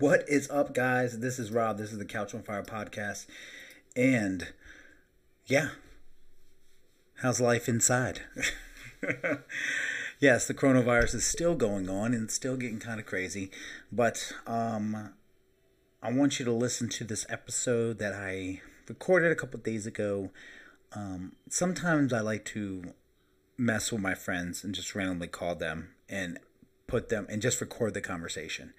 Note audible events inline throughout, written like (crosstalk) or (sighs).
What is up, guys? This is Rob. This is the Couch on Fire podcast. And yeah, how's life inside? (laughs) yes, the coronavirus is still going on and still getting kind of crazy. But um, I want you to listen to this episode that I recorded a couple days ago. Um, sometimes I like to mess with my friends and just randomly call them and put them and just record the conversation.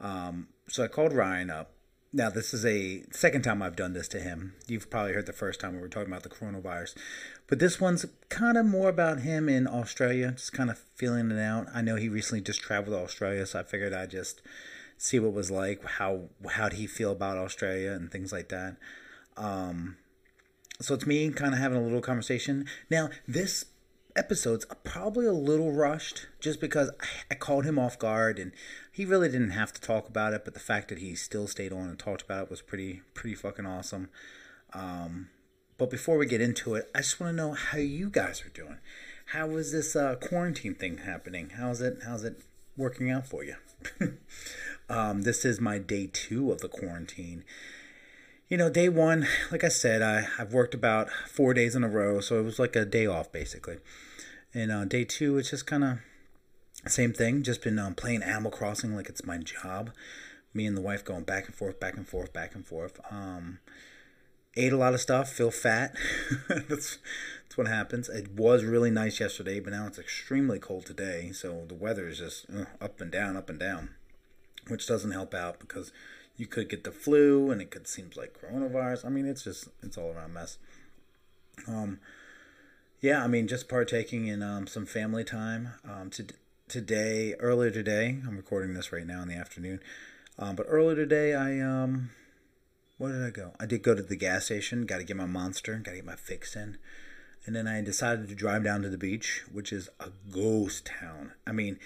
Um, so I called Ryan up. Now, this is a second time I've done this to him. You've probably heard the first time we were talking about the coronavirus. But this one's kind of more about him in Australia, just kind of feeling it out. I know he recently just traveled to Australia, so I figured I'd just see what was like, how how'd he feel about Australia and things like that. Um, so it's me kind of having a little conversation. Now, this episode's probably a little rushed just because I called him off guard and he really didn't have to talk about it, but the fact that he still stayed on and talked about it was pretty pretty fucking awesome. Um, but before we get into it, I just want to know how you guys are doing. How is this uh, quarantine thing happening? How's it how's it working out for you? (laughs) um, this is my day two of the quarantine you know, day one, like I said, I, I've worked about four days in a row, so it was like a day off basically. And uh, day two, it's just kind of same thing. Just been um, playing Animal Crossing like it's my job. Me and the wife going back and forth, back and forth, back and forth. Um, ate a lot of stuff, feel fat. (laughs) that's that's what happens. It was really nice yesterday, but now it's extremely cold today. So the weather is just uh, up and down, up and down, which doesn't help out because you could get the flu and it could seems like coronavirus. I mean, it's just it's all around mess. Um, yeah, I mean, just partaking in um, some family time. Um, to, today, earlier today, I'm recording this right now in the afternoon. Um, but earlier today, I um, where did I go? I did go to the gas station. Got to get my monster. Got to get my fix in. And then I decided to drive down to the beach, which is a ghost town. I mean,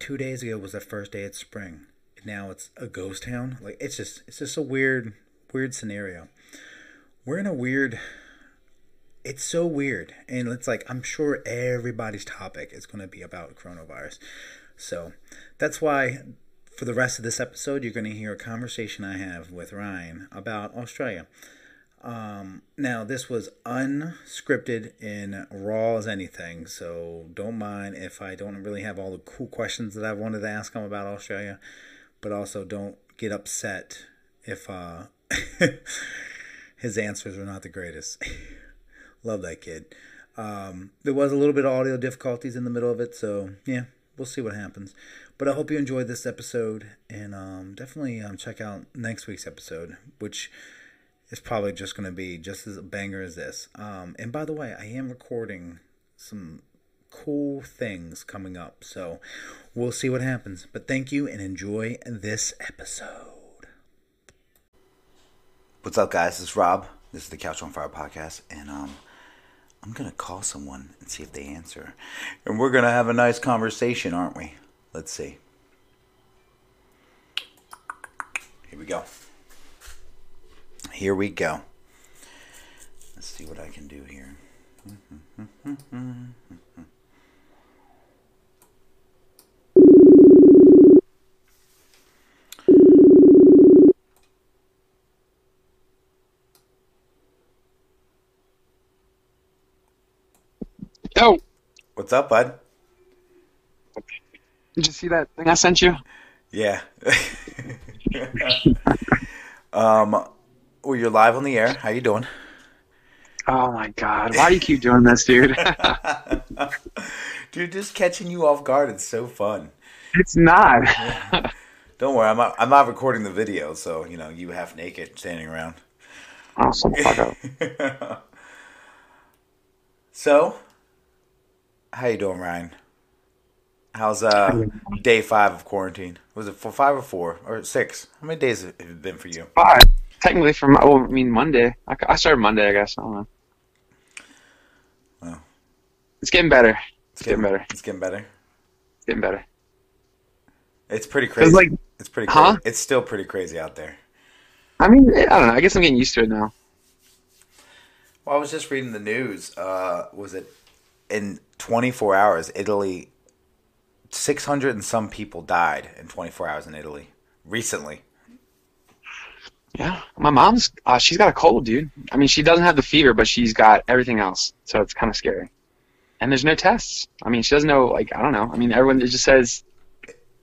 two days ago was the first day of spring now it's a ghost town. Like it's just it's just a weird weird scenario. We're in a weird it's so weird and it's like I'm sure everybody's topic is going to be about coronavirus. So, that's why for the rest of this episode you're going to hear a conversation I have with Ryan about Australia. Um, now, this was unscripted and raw as anything, so don't mind if I don't really have all the cool questions that I've wanted to ask him about Australia but also don't get upset if uh, (laughs) his answers are not the greatest. (laughs) Love that kid. Um, there was a little bit of audio difficulties in the middle of it, so yeah, we'll see what happens. But I hope you enjoyed this episode, and um, definitely um, check out next week's episode, which is probably just going to be just as a banger as this. Um, and by the way, I am recording some cool things coming up. So we'll see what happens. But thank you and enjoy this episode. What's up, guys? This is Rob. This is the Couch on Fire podcast, and um, I'm gonna call someone and see if they answer, and we're gonna have a nice conversation, aren't we? Let's see. Here we go. Here we go. Let's see what I can do here. (laughs) Yo. What's up, bud? Did you see that thing I sent you? Yeah. (laughs) um, well, you're live on the air. How you doing? Oh my god! Why do you keep doing this, dude? (laughs) dude, just catching you off guard. It's so fun. It's not. Don't worry, I'm not, I'm not recording the video, so you know you half naked standing around. Awesome. (laughs) So, how you doing, Ryan? How's uh day five of quarantine? Was it for five or four or six? How many days have it been for you? Five. Technically, from well, I mean Monday. I, I started Monday, I guess. I don't know. Well, It's getting better. it's It's getting better. It's getting better. It's getting better. It's pretty crazy. It's like, it's pretty. Crazy. Huh? It's still pretty crazy out there. I mean, I don't know. I guess I'm getting used to it now. Well, I was just reading the news. Uh, was it in 24 hours? Italy, 600 and some people died in 24 hours in Italy recently. Yeah, my mom's uh, she's got a cold, dude. I mean, she doesn't have the fever, but she's got everything else, so it's kind of scary. And there's no tests. I mean, she doesn't know. Like, I don't know. I mean, everyone just says,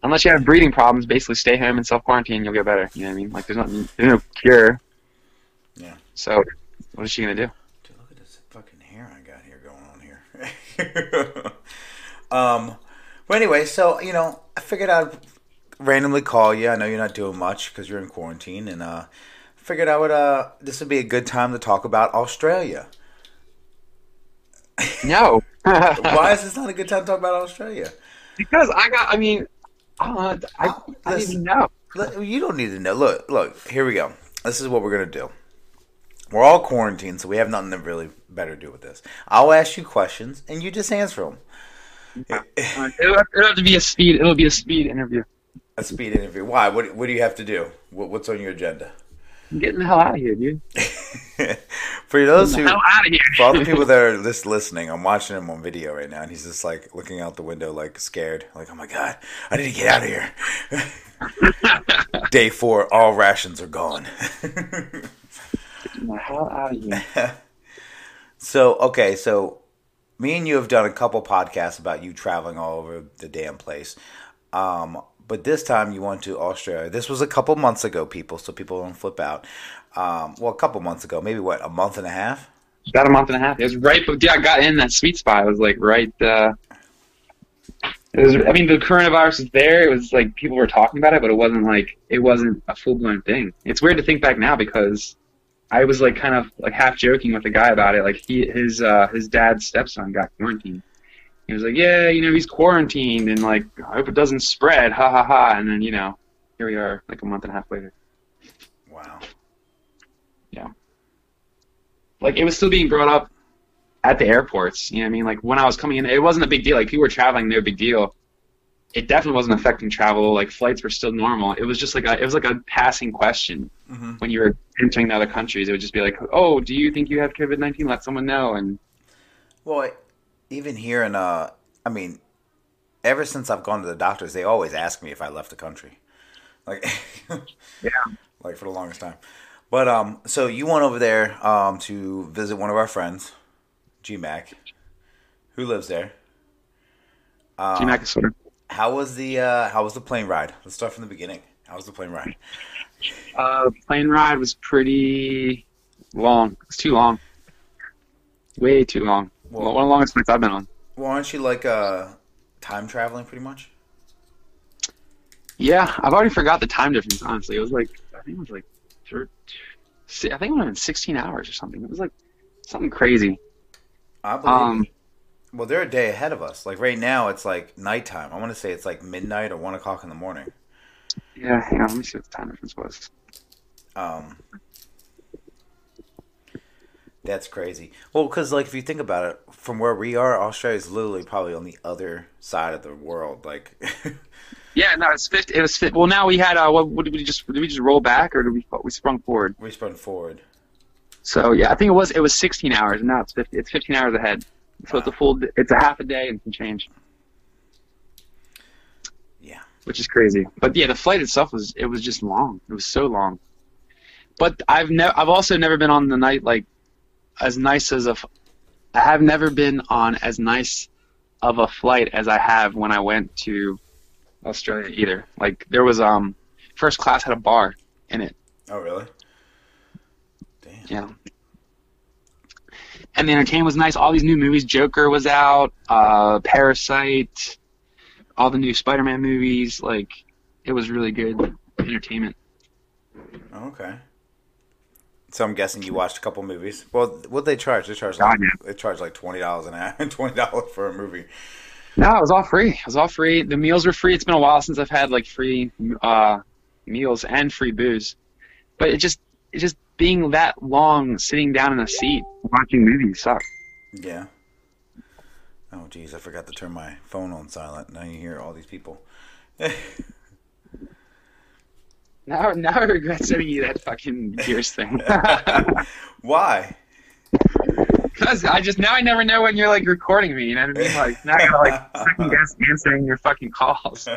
unless you have breathing problems, basically stay home and self quarantine, you'll get better. You know what I mean? Like, there's not there's no cure. Yeah. So, what is she gonna do? Dude, look at this fucking hair I got here going on here. (laughs) um, but anyway, so you know, I figured I'd randomly call you. I know you're not doing much because you're in quarantine, and uh, figured I would. Uh, this would be a good time to talk about Australia. No. (laughs) Why is this not a good time to talk about Australia? Because I got. I mean, uh, I, I don't Listen. even know. You don't need to know. Look, look. Here we go. This is what we're gonna do. We're all quarantined, so we have nothing to really better do with this. I'll ask you questions, and you just answer them. Uh, it'll, have, it'll have to be a speed. It'll be a speed interview. A speed interview. Why? What? What do you have to do? What, what's on your agenda? I'm getting the hell out of here, dude. (laughs) For those who, the out of here. for all the people (laughs) that are just listening, I'm watching him on video right now, and he's just like looking out the window, like scared, like, "Oh my god, I need to get out of here." (laughs) Day four, all rations are gone. Get the hell out of here. (laughs) so okay, so me and you have done a couple podcasts about you traveling all over the damn place. Um, but this time you went to Australia. This was a couple months ago, people, so people don't flip out. Um, well, a couple months ago, maybe what, a month and a half? About a month and a half. It was right, but yeah, I got in that sweet spot. It was like right. Uh, it was. I mean, the coronavirus was there. It was like people were talking about it, but it wasn't like it wasn't a full blown thing. It's weird to think back now because I was like kind of like half joking with the guy about it. Like he, his, uh, his dad's stepson got quarantined. He was like, yeah, you know, he's quarantined, and like I hope it doesn't spread. Ha ha ha. And then you know, here we are, like a month and a half later. Wow. Yeah. Like it was still being brought up at the airports. You know what I mean? Like when I was coming in, it wasn't a big deal. Like people were traveling, no big deal. It definitely wasn't affecting travel. Like flights were still normal. It was just like a, it was like a passing question hmm when you were entering the other countries. It would just be like, oh, do you think you have COVID nineteen? Let someone know. And Well, even here in, uh, I mean, ever since I've gone to the doctors, they always ask me if I left the country. Like, (laughs) Yeah. like for the longest time. But um, so you went over there um to visit one of our friends, GMAC, who lives there. Um, G-Mac is sort of. How was the uh, how was the plane ride? Let's start from the beginning. How was the plane ride? Uh, plane ride was pretty long. It's too long. Way too long. Well- One of the longest flights I've been on. Well, aren't you like uh time traveling pretty much? Yeah, I've already forgot the time difference. Honestly, it was like I think it was like, I think it was in 16 hours or something. It was like something crazy. I believe. Um. Well, they're a day ahead of us. Like right now, it's like nighttime. I want to say it's like midnight or one o'clock in the morning. yeah, hang on, let me see what the time difference was. Um, that's crazy. Well, because like if you think about it, from where we are, Australia is literally probably on the other side of the world. Like, (laughs) Yeah, no, it's 50. It was 50. Well, now we had uh, what, what did we just did we just roll back or did we we sprung forward? we sprung forward. So yeah, I think it was it was 16 hours, and now it's 50. It's 15 hours ahead. So it's a full. It's a half a day and some change, Yeah. which is crazy. But yeah, the flight itself was it was just long. It was so long. But I've never. I've also never been on the night like as nice as a. f- I have never been on as nice of a flight as I have when I went to Australia either. Like there was um first class had a bar in it. Oh, really? Damn. Yeah. And the entertainment was nice. All these new movies. Joker was out. Uh, Parasite. All the new Spider-Man movies. Like, it was really good entertainment. Okay. So I'm guessing you watched a couple movies. Well, what they charge? They charge like, they charge like twenty dollars an hour, (laughs) twenty dollars for a movie. No, it was all free. It was all free. The meals were free. It's been a while since I've had like free uh, meals and free booze. But it just, it just being that long, sitting down in a seat watching movies sucked. Yeah. Oh, geez, I forgot to turn my phone on silent. Now you hear all these people. (laughs) Now, now I regret sending you that fucking (laughs) Gears thing. (laughs) Why? Cause I just now I never know when you're like recording me. You know what I mean? Like now you're like (laughs) second guess answering your fucking calls.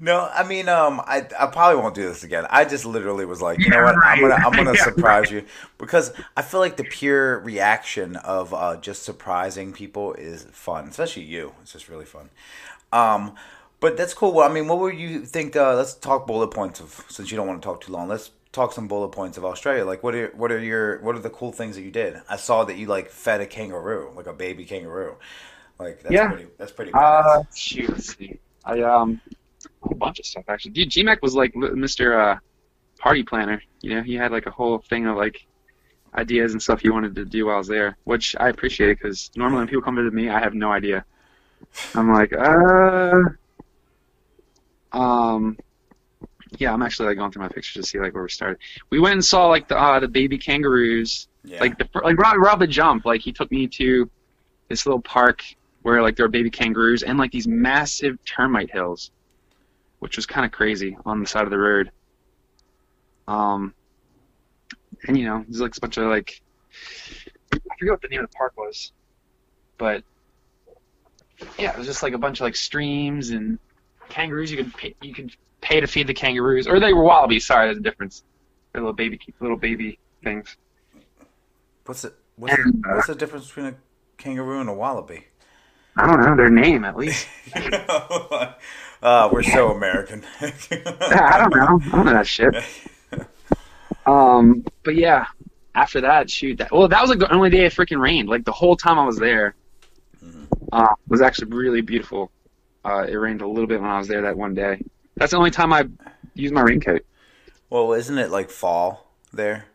no, I mean, um, I I probably won't do this again. I just literally was like, you know what, I'm gonna I'm gonna Yeah, (laughs) surprise you because I feel like the pure reaction of uh, just surprising people is fun, especially you. It's just really fun. Um, but that's cool. Well, I mean, what would you think? Uh, let's talk bullet points of since you don't want to talk too long. Let's talk some bullet points of Australia. Like, what are what are your what are the cool things that you did? I saw that you like fed a kangaroo, like a baby kangaroo. Like that's Yeah. pretty that's pretty. Uh, shoot. I um, a whole bunch of stuff actually. Dude, GMAC was like Mr. Uh, party planner. You know, he had like a whole thing of like ideas and stuff he wanted to do while I was there, which I appreciate because normally when people come visit me, I have no idea. I'm like, uh, um, yeah, I'm actually like going through my pictures to see like where we started. We went and saw like the uh, the baby kangaroos yeah. like the like Rob, Rob the Jump, like he took me to this little park where like there were baby kangaroos and like these massive termite hills, which was kind of crazy on the side of the road. Um, and you know, there's like a bunch of like I forget what the name of the park was, but yeah, it was just like a bunch of like streams and kangaroos. You could you could pay to feed the kangaroos, or they were wallabies. Sorry, there's a difference. They're little baby little baby things. What's the what's the, what's the difference between a kangaroo and a wallaby? I don't know their name at least. (laughs) uh, we're so American. (laughs) I don't know. I don't know that shit. Um, but yeah, after that, shoot, that well, that was like the only day it freaking rained. Like the whole time I was there, uh, was actually really beautiful. Uh, it rained a little bit when I was there that one day. That's the only time I use my raincoat. Well, isn't it like fall there?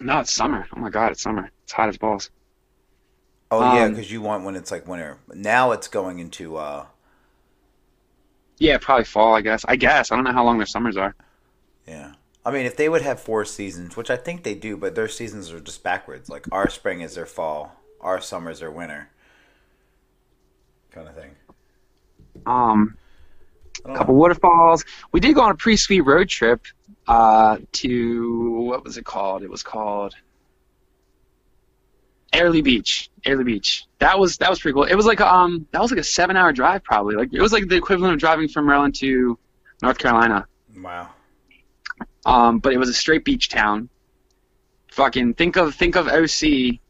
No, it's summer. Oh my god, it's summer. It's hot as balls. Oh yeah, Um, because you want when it's like winter. Now it's going into uh Yeah, probably fall. I guess. I guess. I don't know how long their summers are. yeah. I mean, if they would have four seasons, which I think they do, but their seasons are just backwards. Like our spring is their fall, our summer is their winter, kind of thing. Um, I don't couple waterfalls. We did go on a pretty sweet road trip uh, to what was it called? It was called Airlie Beach. Airlie Beach. That was that was pretty cool. It was like um that was like a seven hour drive probably. Like it was like the equivalent of driving from Maryland to North Carolina. Wow. Um, but it was a straight beach town. Fucking think of think of OC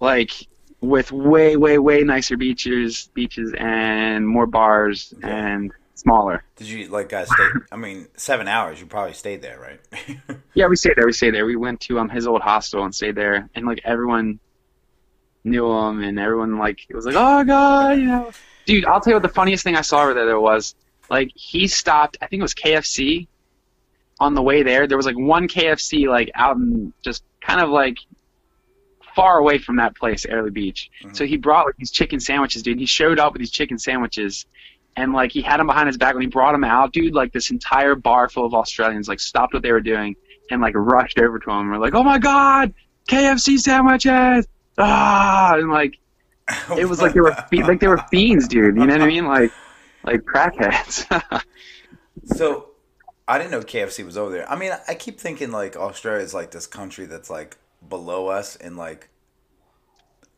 like with way way way nicer beaches beaches and more bars Okay. and smaller. Did you like guys stay? I mean, seven hours. You probably stayed there, right? (laughs) Yeah, we stayed there. We stayed there. We went to um his old hostel and stayed there, and like everyone knew him, and everyone like it was like, oh god, you know, dude. I'll tell you what the funniest thing I saw over there, there was like he stopped. I think it was KFC on the way there. There was like one KFC like out in just kind of like far away from that place, Airlie Beach. Mhm. So he brought like these chicken sandwiches, dude. He showed up with these chicken sandwiches. And like he had them behind his back when he brought them out, dude. Like this entire bar full of Australians like stopped what they were doing and like rushed over to him. We're like, "Oh my god, KFC sandwiches!" Ah, and like (laughs) it was like they were fe- like they were fiends, dude. You know what I mean? Like like crackheads. (laughs) So, I didn't know KFC was over there. I mean, I keep thinking like Australia is like this country that's like below us in like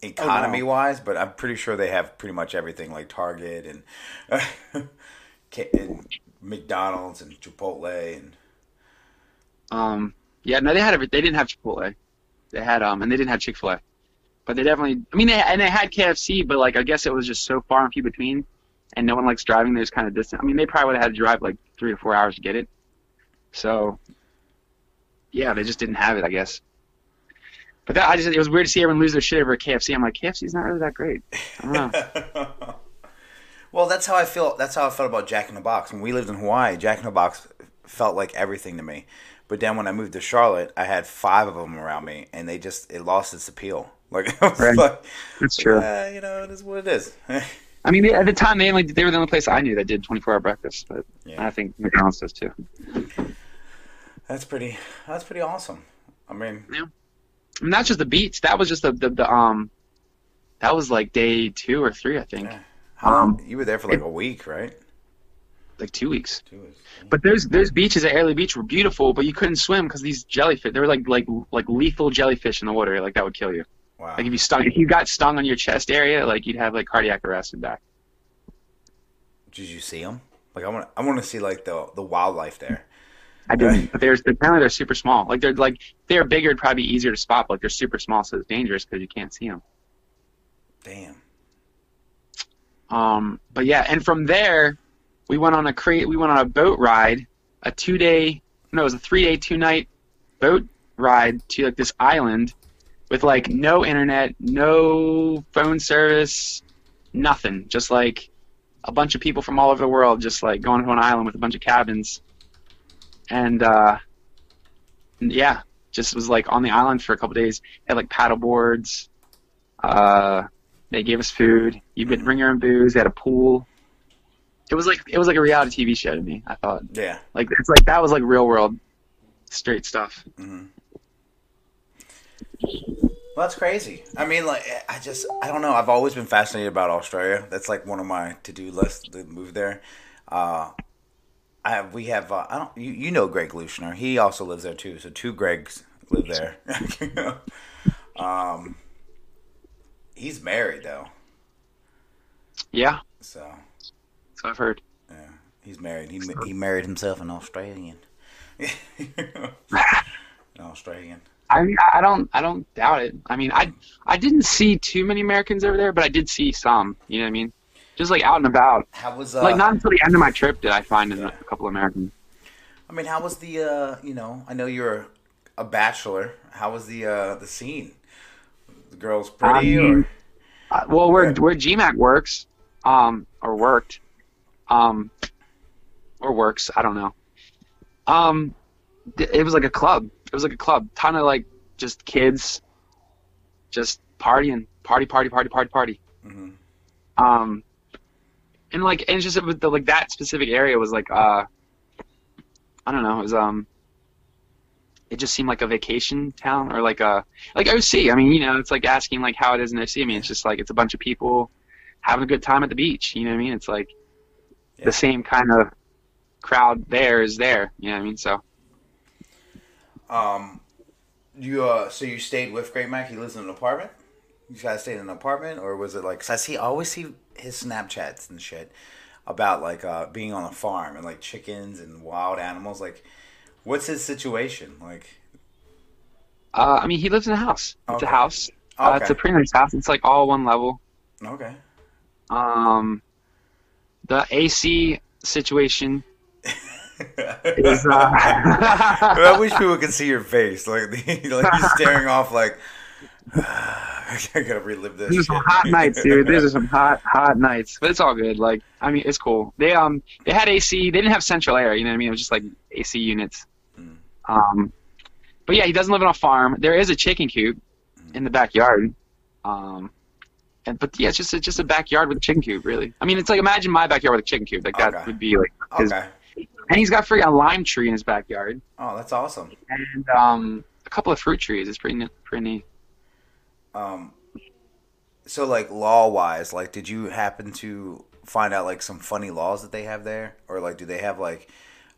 economy wise, but I'm pretty sure they have pretty much everything like Target and, (laughs) and McDonald's and Chipotle and um, yeah, no, they had every, they didn't have Chipotle. They had um, and they didn't have Chick Fil A, but they definitely. I mean, they and they had KFC, but like I guess it was just so far and few between, and no one likes driving. There's kind of distant. I mean, they probably would have had to drive like three or four hours to get it. So, yeah, they just didn't have it, I guess. But that I just it was weird to see everyone lose their shit over a KFC. I'm like, KFC's not really that great. I don't know. (laughs) well, that's how I feel. That's how I felt about Jack in the Box. When we lived in Hawaii, Jack in the Box felt like everything to me. But then when I moved to Charlotte, I had five of them around me, and they just it lost its appeal. (laughs) Like, I Right. like, That's true. "Ah, you know, it is what it is. (laughs) I mean, at the time they only they were the only place I knew that did 24 hour breakfast, but Yeah. I think McDonald's does too. that's pretty. That's pretty awesome. I mean, I mean, that's just the beats. That was just the, the, the um, that was like day two or three, I think. Yeah. Um, you were there for like a week, right? like two weeks. Two weeks. But those those beaches at Airlie Beach were beautiful, but you couldn't swim because these jellyfish. They were like like like lethal jellyfish in the water. Like that would kill you. Wow. Like if you stung, if you got stung on your chest area, like you'd have like cardiac arrest and die. Did you see them? Like I want, I want to see like the the wildlife there. I didn't, but they're apparently they're super small. Like they're like they're bigger, probably easier to spot. But like they're super small, so it's dangerous because you can't see them. Damn. Um, but yeah, and from there, we went on a cra- we went on a boat ride, a two day, no, it was a three day, two night boat ride to like this island with like no internet, no phone service, nothing. Just like a bunch of people from all over the world, just like going to an island with a bunch of cabins, and uh, yeah, just was like on the island for a couple days. Had like paddle boards. Uh, they gave us food. You could bring your own booze. They had a pool. It was like it was like a reality TV show to me. I thought Yeah. like it's like that was like real world, straight stuff. Mm-hmm. Well, that's crazy. I mean, like, I just, I don't know. I've always been fascinated about Australia. That's like one of my to-do lists to move there. Uh, I have, we have, uh, I don't, you, you know, Greg Lushner. He also lives there too. So two Gregs live there. (laughs) um, he's married though, Yeah, so so I've heard. yeah, he's married. He he married himself an Australian. (laughs) an Australian. I I I don't I don't doubt it. I mean, I I didn't see too many Americans over there, but I did see some. You know what I mean? Just like out and about. How was uh, like not until the end of my trip did I find a couple Americans. I mean, how was the uh, you know, I know you're a bachelor. How was the uh the scene? The girls pretty I mean, or Uh, well, where where GMAC works, um, or worked, um, or works, I don't know. Um, it was like a club. It was like a club. Ton of like just kids, just partying, party, party, party, party, party. Mhm. Um, and like, and it's just with the, like that specific area was like, uh, I don't know, it was um. It just seemed like a vacation town or like a like OC. I mean, you know, it's like asking like how it is in OC. I mean, it's just like it's a bunch of people having a good time at the beach. You know what I mean? It's like Yeah. the same kind of crowd there is there. You know what I mean? So um you uh so you stayed with Greg Mack? He lives in an apartment? You guys stayed in an apartment or was it like cuz I see I always see his Snapchats and shit about like uh being on a farm and like chickens and wild animals like what's his situation? Like uh, I mean, he lives in a house. It's Okay. a house. Uh, it's a pretty nice house. It's like all one level. okay. Um, the AC situation (laughs) is. Uh, I wish people could see your face, like, (laughs) like you're staring off, like (sighs) (laughs) (laughs) I gotta relive this. These are some hot nights, dude. These are (laughs) some hot, hot nights. But it's all good. Like, I mean, it's cool. They um, they had AC. They didn't have central air. You know what I mean? It was just like AC units. Mm. Um, but yeah, he doesn't live on a farm. There is a chicken coop in the backyard. Um, and but yeah, it's just it's just a backyard with a chicken coop. Really. I mean, it's like imagine my backyard with a chicken coop. Like that Okay. would be like. His, Okay. And he's got freaking a lime tree in his backyard Oh, that's awesome. and um, a couple of fruit trees. It's pretty pretty neat. Um, so like law wise, like, did you happen to find out like some funny laws that they have there, or like, do they have like,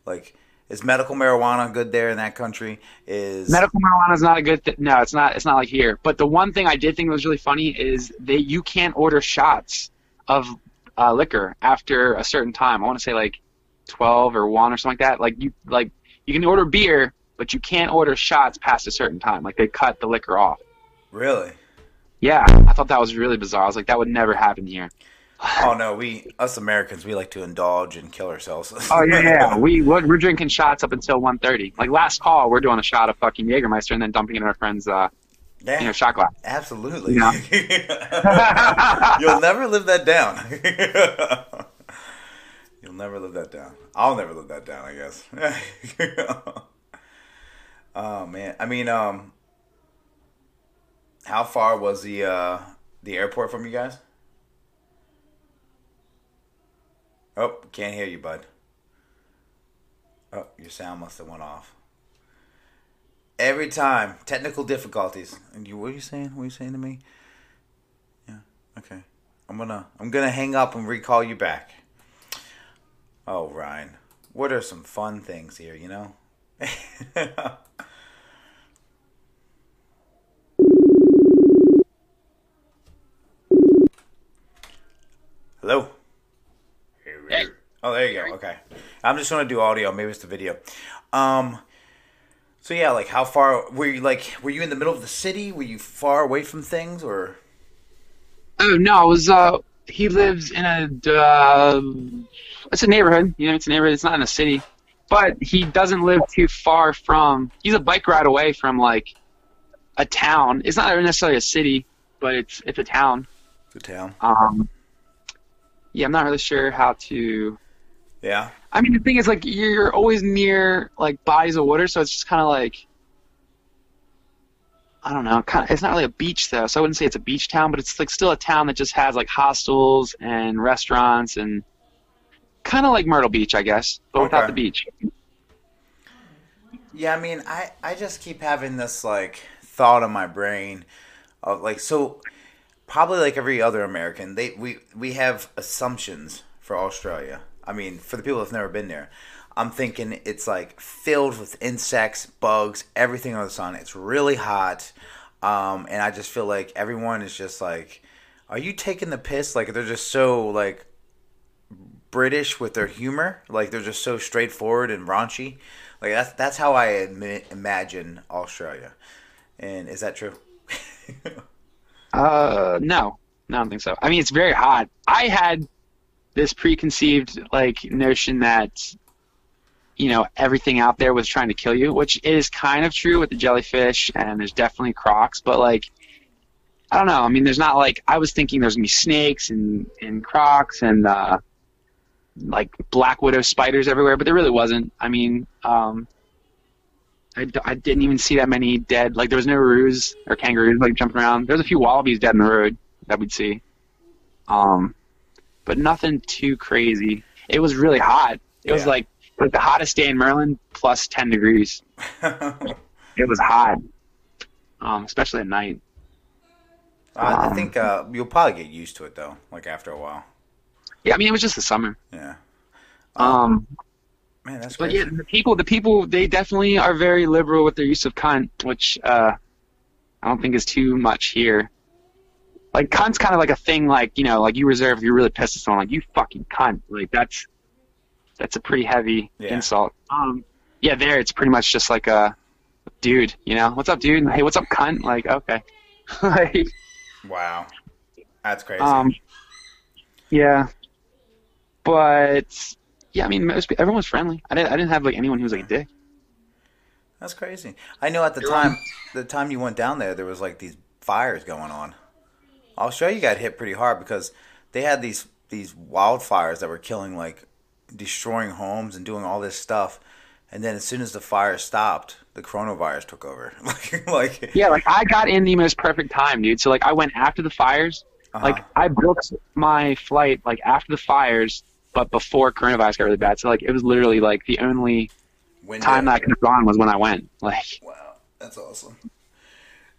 like, is medical marijuana good there in that country? Is Medical marijuana is not a good thing. No, it's not. It's not like here. But the one thing I did think was really funny is that you can't order shots of uh, liquor after a certain time. I want to say like twelve or one or something like that. Like you like you can order beer, but you can't order shots past a certain time. Like they cut the liquor off. really? Yeah, I thought that was really bizarre. I was like, that would never happen here. Oh no, we us Americans we like to indulge and kill ourselves. (laughs) Oh yeah, yeah. (laughs) We we're, we're drinking shots up until 1.30. Like last call, we're doing a shot of fucking Jägermeister and then dumping it in our friend's uh, yeah, you know shot glass. absolutely. Yeah. (laughs) You'll never live that down. You'll never live that down. I'll never live that down, I guess. oh man. I mean, um how far was the uh the airport from you guys? Oh, can't hear you, bud. Oh, your sound must have went off. Every time, technical difficulties. And you, what are you saying? What are you saying to me? Yeah. Okay. I'm gonna I'm gonna hang up and recall you back. Oh, Ryan, what are some fun things here? You know. (laughs) Hello. Hey. Oh, there you go. Okay. I'm just gonna do audio. Maybe it's the video. Um. So yeah, like how far were you? Like, were you in the middle of the city? Were you far away from things, or? Oh no, I was. Uh, he lives in a. Uh, it's a neighborhood. You know, it's a neighborhood. It's not in a city, but he doesn't live too far from. He's a bike ride away from like a town. It's not necessarily a city, but it's it's a town. The town. Um. Yeah, I'm not really sure how to. Yeah. I mean, the thing is, like, you're always near like bodies of water, so it's just kind of like. I don't know. Kind of, it's not really a beach though, so I wouldn't say it's a beach town, but it's like still a town that just has like hostels and restaurants and kind of like Myrtle Beach, I guess, but without the beach. Yeah, I mean, I I just keep having this like thought in my brain of like so probably like every other American, they we we have assumptions for Australia. I mean, for the people that've never been there, I'm thinking it's like filled with insects, bugs, everything on the sun. It's really hot, um, and I just feel like everyone is just like, are you taking the piss? Like they're just so like British with their humor. Like they're just so straightforward and raunchy. Like that's that's how I admi- imagine Australia. And is that true? (laughs) Uh, no, no, I don't think so. I mean, it's very hot. I had this preconceived like notion that you know everything out there was trying to kill you, which is kind of true with the jellyfish, and there's definitely crocs, but like. I don't know. I mean, there's not like I was thinking there's gonna be snakes and and crocs and uh, like black widow spiders everywhere, but there really wasn't. I mean, um, I, I didn't even see that many dead. Like there was no roos or kangaroos like jumping around. There was a few wallabies dead in the road that we'd see, um, but nothing too crazy. It was really hot. It was like like the hottest day in Maryland, plus ten degrees. (laughs) It was hot, um, especially at night. I, I Um, think uh, you'll probably get used to it though. Like after a while. Yeah, I mean it was just the summer. Yeah. Um, Man, that's But crazy. yeah, the people, the people, they definitely are very liberal with their use of cunt, which uh, I don't think is too much here. Like cunt's kind of like a thing, like you know, like you reserve if you're really pissed at someone, like you fucking cunt. Like that's that's a pretty heavy Yeah. insult. Um, yeah, there it's pretty much just like a dude, you know, what's up, dude? Hey, what's up, cunt? Like okay, (laughs) like Wow. That's crazy. um, yeah, but yeah, I mean, pe- everyone was friendly. I didn't, I didn't have like anyone who was like a dick. That's crazy. I know at the time, (laughs) the time you went down there, there was like these fires going on. Australia got hit pretty hard because they had these these wildfires that were killing like destroying homes and doing all this stuff. And then as soon as the fire stopped, the coronavirus took over. (laughs) like, like Yeah, like I got in the most perfect time, dude. So like I went after the fires. uh-huh. Like I booked my flight like after the fires, but before coronavirus got really bad. So like it was literally like the only window. time that I could have gone was when I went. Like Wow, that's awesome.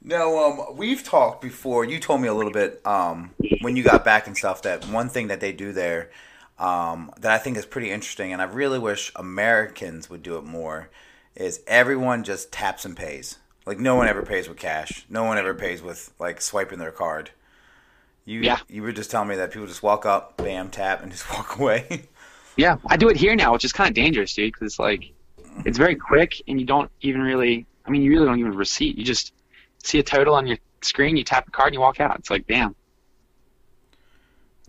Now, um, we've talked before. You told me a little bit um, when you got back and stuff that one thing that they do there um, that I think is pretty interesting, and I really wish Americans would do it more, is everyone just taps and pays. Like no one ever pays with cash. No one ever pays with like swiping their card. You Yeah. you were just telling me that people just walk up, bam, tap, and (laughs) just walk away. yeah, I do it here now, which is kind of dangerous, dude, because it's like it's very quick and you don't even really. I mean, you really don't even receipt. You just see a total on your screen, you tap the card, and you walk out. It's like damn.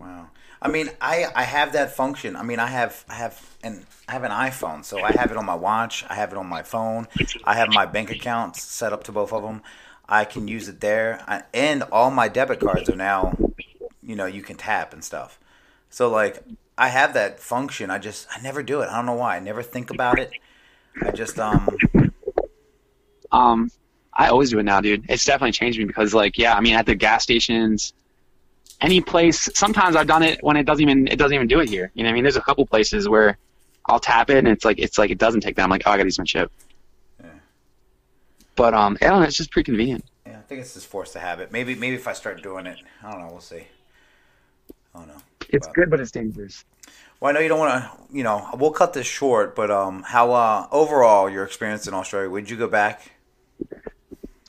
Wow. I mean, I I have that function. I mean, I have I have an I have an iPhone, so I have it on my watch. I have it on my phone. I have my bank accounts set up to both of them. I can use it there, I, and all my debit cards are now, you know, you can tap and stuff. So like, I have that function. I just I never do it. I don't know why. I never think about it. I just um Um, I always do it now, dude. It's definitely changed me because, like, yeah, I mean, at the gas stations, any place. Sometimes I've done it when it doesn't even it doesn't even do it here. You know, what I mean, there's a couple places where I'll tap it and it's like it's like it doesn't take that. I'm like, oh, I gotta use my chip. Yeah. But um, I don't know. It's just pretty convenient. yeah, I think it's just forced to habit. Maybe maybe if I start doing it, I don't know. We'll see. I don't know. It's good, but it's dangerous. Well, I know you don't want to. You know, we'll cut this short. But um, how uh, overall your experience in Australia? Would you go back?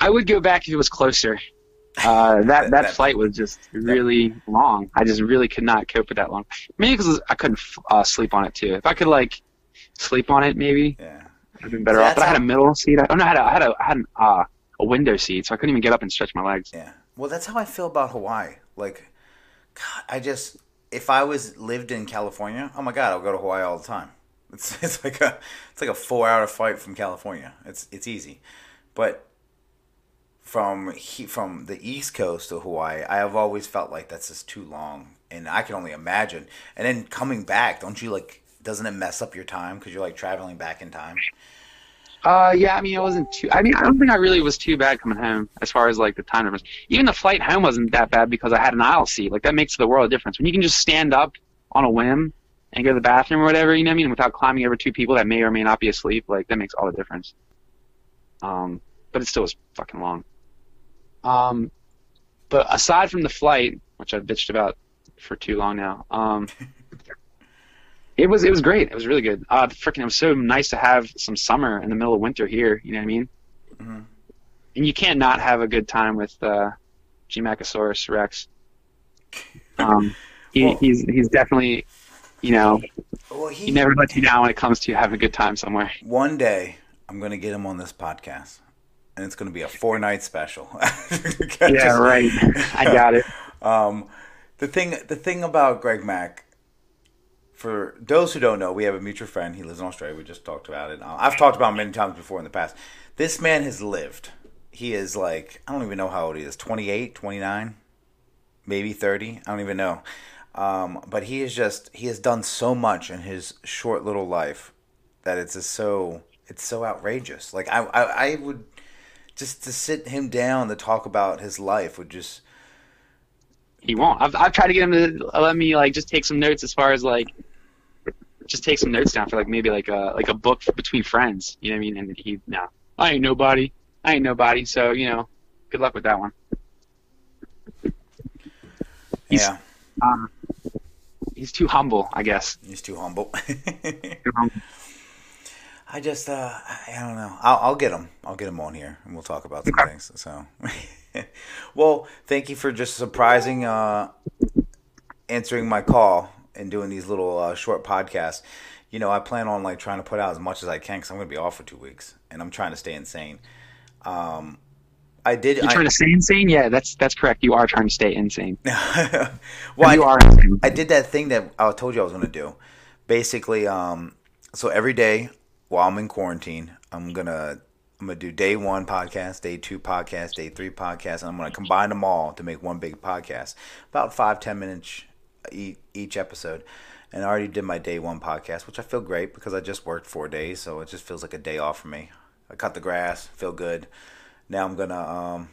I would go back if it was closer. (laughs) Uh, that, that flight was just really long. I just really could not cope with that long. Maybe because I couldn't uh, sleep on it too. If I could like sleep on it, maybe Yeah. I'd been better So off. But I had a middle seat. I, oh no, I had a, I had a, I had an, uh, a window seat, so I couldn't even get up and stretch my legs. Yeah. Well, that's how I feel about Hawaii. Like, God, I just if I was lived in California, oh my God, I'll go to Hawaii all the time. (laughs) It's it's like a it's like a four hour flight from California. It's it's easy, but from he, from the East Coast to Hawaii, I have always felt like that's just too long, and I can only imagine. And then coming back, don't you like? Doesn't it mess up your time because you're like traveling back in time? Uh, yeah, I mean, it wasn't too. I mean, I don't think I really was too bad coming home as far as like the time difference. Even the flight home wasn't that bad because I had an aisle seat. Like that makes the world of difference. When you can just stand up on a whim and go to the bathroom or whatever, you know what I mean, without climbing over two people that may or may not be asleep, like that makes all the difference. Um, but it still was fucking long. Um, but aside from the flight, which I've bitched about for too long now, um, (laughs) it was it was great. It was really good. Uh, freaking, it was so nice to have some summer in the middle of winter here. You know what I mean? Mhm. And you can't not have a good time with uh, G-Machosaurus Rex. (laughs) Um, he, Well- he's he's definitely, you know, Well, he never lets you down when it comes to having a good time somewhere. One day, I'm gonna get him on this podcast, and it's gonna be a four night special. (laughs) Yeah, right. I got it. (laughs) Um, the thing, the thing about Greg Mack, for those who don't know, we have a mutual friend. He lives in Australia. We just talked about it. Uh, I've talked about him many times before in the past. This man has lived. He is like I don't even know how old he is. 28, 29, maybe 30. I don't even know. Um, but he is just he has done so much in his short little life that it's just so it's so outrageous. Like I, I, I would just to sit him down to talk about his life would just He won't. I've I've tried to get him to let me like just take some notes as far as like just take some notes down for like maybe like a like a book between friends. You know what I mean? And he no, I ain't nobody. I ain't nobody. So you know, good luck with that one. He's- yeah. Um, he's too humble, I guess. He's too humble. (laughs) Too humble. I just, uh, I don't know. I'll, I'll get him. I'll get him on here, and we'll talk about some Okay. things. So, (laughs) well, thank you for just surprising, uh, answering my call and doing these little uh, short podcasts. You know, I plan on like trying to put out as much as I can because I'm going to be off for two weeks, and I'm trying to stay insane. Um, I did. You're I, trying to stay insane? Yeah, that's that's correct. You are trying to stay insane. (laughs) well, you I, are insane. I did that thing that I told you I was going to do. Basically, um, so every day while I'm in quarantine, I'm gonna I'm gonna do day one podcast, day two podcast, day three podcast, and I'm gonna combine them all to make one big podcast, about five ten minutes each, each episode. And I already did my day one podcast, which I feel great because I just worked four days, so it just feels like a day off for me. I cut the grass, feel good. Now I'm gonna um,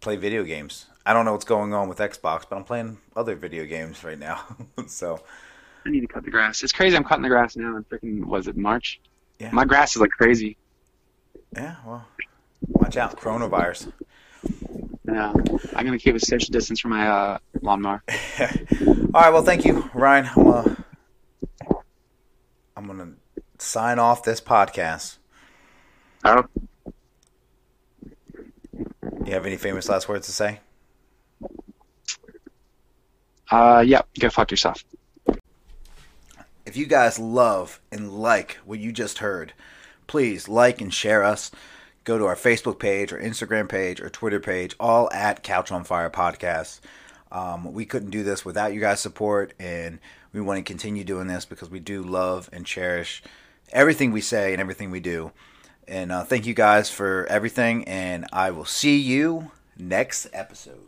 play video games. I don't know what's going on with Xbox, but I'm playing other video games right now. (laughs) so I need to cut the grass. It's crazy. I'm cutting the grass now. In freaking was it March? Yeah. My grass is like crazy. yeah, well, watch out, coronavirus. Yeah, I'm gonna keep a social distance from my uh, lawnmower. (laughs) All right, well, thank you, Ryan. I'm gonna, I'm gonna sign off this podcast. Oh, You have any famous last words to say? uh, yeah. Go fuck yourself. If you guys love and like what you just heard, please like and share us. Go to our Facebook page, or Instagram page, or Twitter page, all at Couch on Fire Podcast. Um, we couldn't do this without you guys' support, and we want to continue doing this because we do love and cherish everything we say and everything we do. And uh, thank you guys for everything, and I will see you next episode.